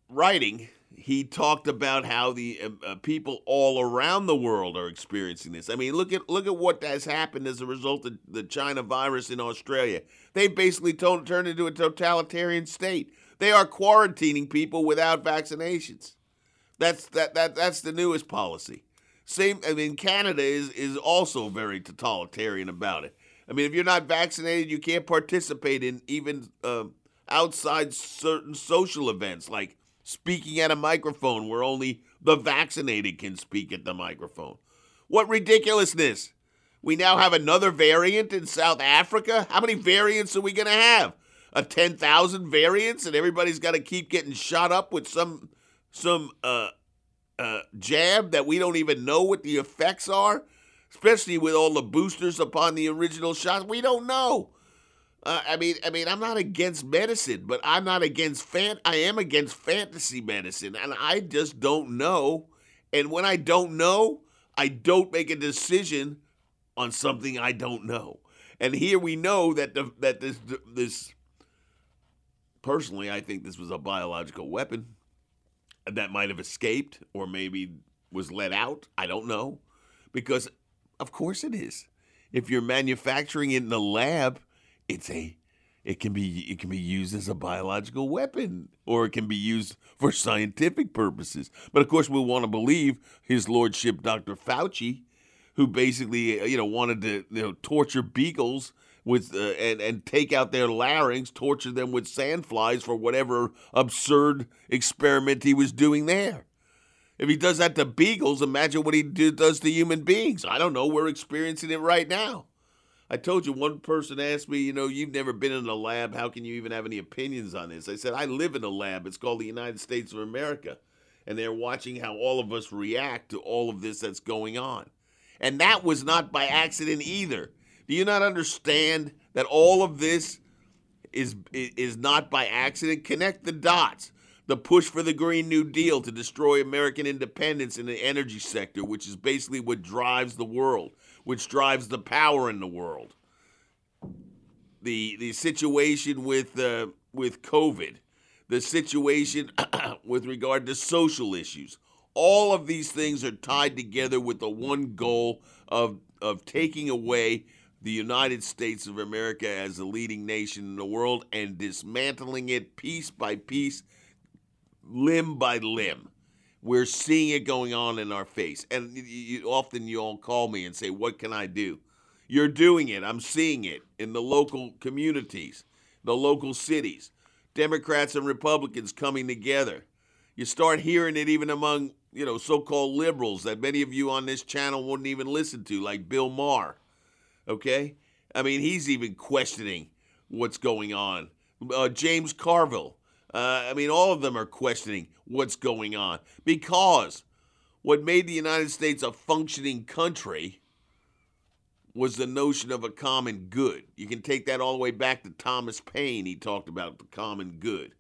Speaker 1: writing, he talked about how the uh, uh, people all around the world are experiencing this. I mean, look at look at what has happened as a result of the China virus in Australia. They basically told, turned into a totalitarian state. They are quarantining people without vaccinations. That's that that that's the newest policy. Same. I mean, Canada is is also very totalitarian about it. I mean, if you're not vaccinated, you can't participate in even uh, outside certain social events like speaking at a microphone where only the vaccinated can speak at the microphone. What ridiculousness! We now have another variant in South Africa. How many variants are we going to have? A 10,000 variants and everybody's got to keep getting shot up with some some uh, uh, jab that we don't even know what the effects are, especially with all the boosters upon the original shots. We don't know. Uh, I mean, I mean, I'm not against medicine, but I'm not against fan. I am against fantasy medicine, and I just don't know. And when I don't know, I don't make a decision on something I don't know. And here we know that the, that this this personally, I think this was a biological weapon that might have escaped or maybe was let out. I don't know, because of course it is. If you're manufacturing it in a lab it's a it can be it can be used as a biological weapon or it can be used for scientific purposes. But of course, we'll want to believe his lordship, Dr. Fauci, who basically you know wanted to you know torture beagles with uh, and and take out their larynx, torture them with sandflies for whatever absurd experiment he was doing there. If he does that to beagles, imagine what he do, does to human beings. I don't know. We're experiencing it right now. I told you one person asked me, you know, you've never been in a lab. How can you even have any opinions on this? I said, I live in a lab. It's called the United States of America. And they're watching how all of us react to all of this that's going on. And that was not by accident either. Do you not understand that all of this is is not by accident? Connect the dots. The push for the Green New Deal to destroy American independence in the energy sector, which is basically what drives the world which drives the power in the world. The the situation with uh, with COVID, the situation [clears throat] with regard to social issues, all of these things are tied together with the one goal of of taking away the United States of America as the leading nation in the world and dismantling it piece by piece, limb by limb. We're seeing it going on in our face. And you, often you all call me and say, What can I do? You're doing it. I'm seeing it in the local communities, the local cities. Democrats and Republicans coming together. You start hearing it even among, you know, so-called liberals that many of you on this channel wouldn't even listen to, like Bill Maher. Okay? I mean, he's even questioning what's going on. Uh, James Carville, uh, I mean, all of them are questioning what's going on because what made the United States a functioning country was the notion of a common good. You can take that all the way back to Thomas Paine. He talked about the common good.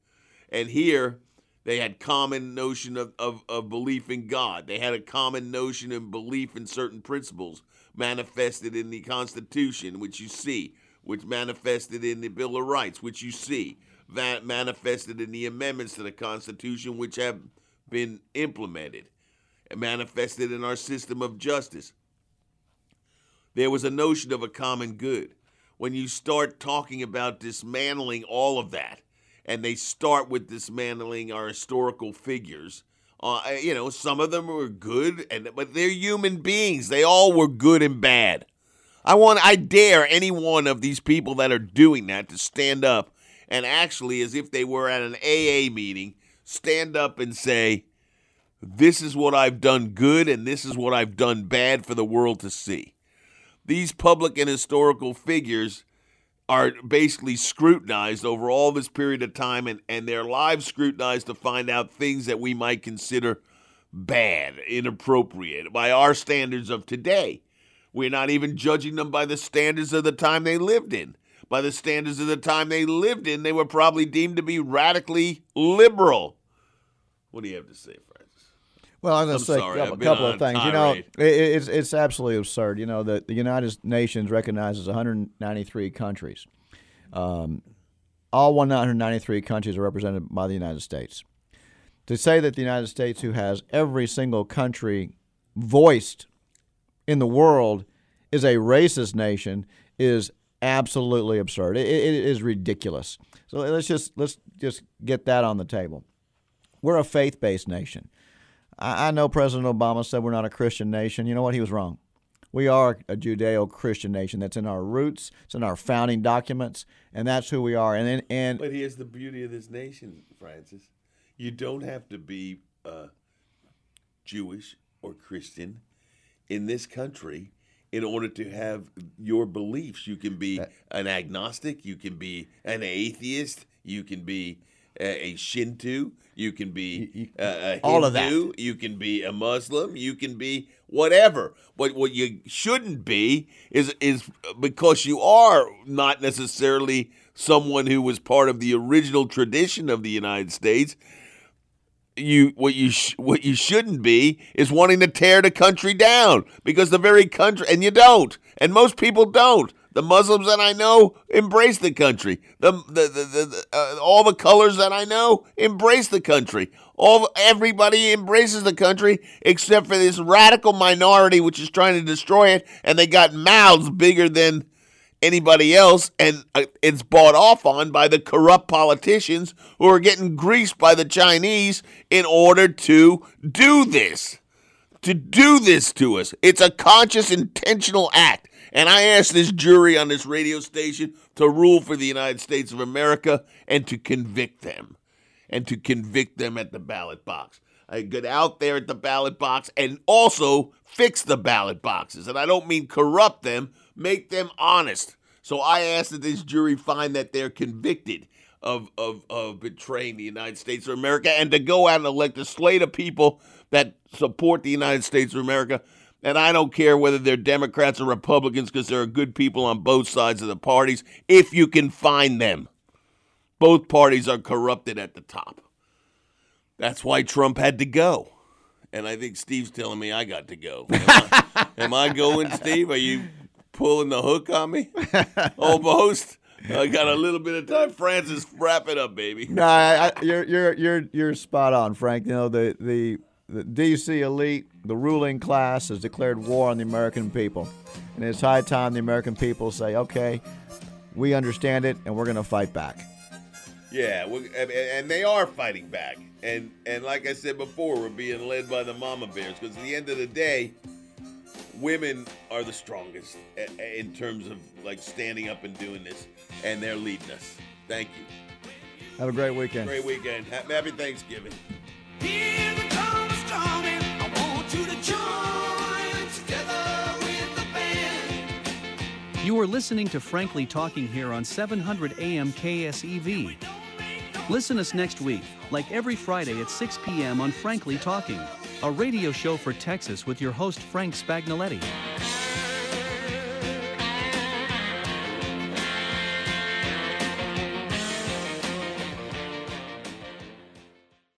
Speaker 1: And here, they had common notion of, of, of belief in God. They had a common notion of belief in certain principles manifested in the Constitution, which you see, which manifested in the Bill of Rights, which you see, that manifested in the amendments to the Constitution, which have been implemented manifested in our system of justice. there was a notion of a common good. When you start talking about dismantling all of that, and they start with dismantling our historical figures, uh, you know, some of them were good, and but they're human beings. They all were good and bad. I want, I dare any one of these people that are doing that to stand up and actually, as if they were at an AA meeting, stand up and say, "This is what I've done good, and this is what I've done bad for the world to see." These public and historical figures are basically scrutinized over all this period of time and, and their lives scrutinized to find out things that we might consider bad, inappropriate by our standards of today. We're not even judging them by the standards of the time they lived in. By the standards of the time they lived in, they were probably deemed to be radically liberal. What do you have to say?
Speaker 11: Well, I'm going to say
Speaker 1: sorry,
Speaker 11: a couple, couple of things. You know, it, it's it's absolutely absurd. You know, the, the United Nations recognizes 193 countries. Um, all 193 countries are represented by the United States. To say that the United States, who has every single country voiced in the world, is a racist nation, is absolutely absurd. It, it is ridiculous. So let's just let's just get that on the table. We're a faith-based nation. I, I know President Obama said we're not a Christian nation. You know what? He was wrong. We are a Judeo-Christian nation. That's in our roots. It's in our founding documents, and that's who we are. And and, and
Speaker 1: But here's the beauty of this nation, Francis. You don't have to be uh, Jewish or Christian in this country in order to have your beliefs. You can be an agnostic, you can be an atheist, you can be a, a Shinto, you can be a, a Hindu,
Speaker 11: all of that.
Speaker 1: you can be a Muslim, you can be whatever. But what you shouldn't be is is because you are not necessarily someone who was part of the original tradition of the United States. You what you sh- what you shouldn't be is wanting to tear the country down because the very country and you don't and most people don't. The Muslims that I know embrace the country. The, the, the, the, uh, all the colors that I know embrace the country. All everybody embraces the country except for this radical minority which is trying to destroy it, and they got mouths bigger than anybody else, and uh, it's bought off on by the corrupt politicians who are getting greased by the Chinese in order to do this to do this to us. It's a conscious, intentional act. And I ask this jury on this radio station to rule for the United States of America and to convict them. And to convict them at the ballot box. I get out there at the ballot box and also fix the ballot boxes. And I don't mean corrupt them, make them honest. So I ask that this jury find that they're convicted of, of, of betraying the United States of America and to go out and elect a slate of people that support the United States of America. And I don't care whether they're Democrats or Republicans because there are good people on both sides of the parties if you can find them. Both parties are corrupted at the top. That's why Trump had to go. And I think Steve's telling me I got to go. [laughs] Am I, am I going, Steve? Are you pulling the hook on me? [laughs] Almost. I got a little bit of time. Francis, wrap it up, baby.
Speaker 11: No, I, I, you're you're you're you're spot on, Frank. You know the the the DC elite, the ruling class, has declared war on the American people, and it's high time the American people say, "Okay, we understand it, and we're going to fight back."
Speaker 1: Yeah, and- and they are fighting back. And and like I said before, we're being led by the mama bears because at the end of the day, women are the strongest a- a- in terms of like standing up and doing this, and they're leading us. Thank you.
Speaker 11: Have a great weekend.
Speaker 1: Great weekend. Happy Thanksgiving.
Speaker 18: You are listening to Frankly Talking here on 700 AM KSEV. Listen us next week, like every Friday at 6 p.m. on Frankly Talking, a radio show for Texas with your host Frank Spagnoletti.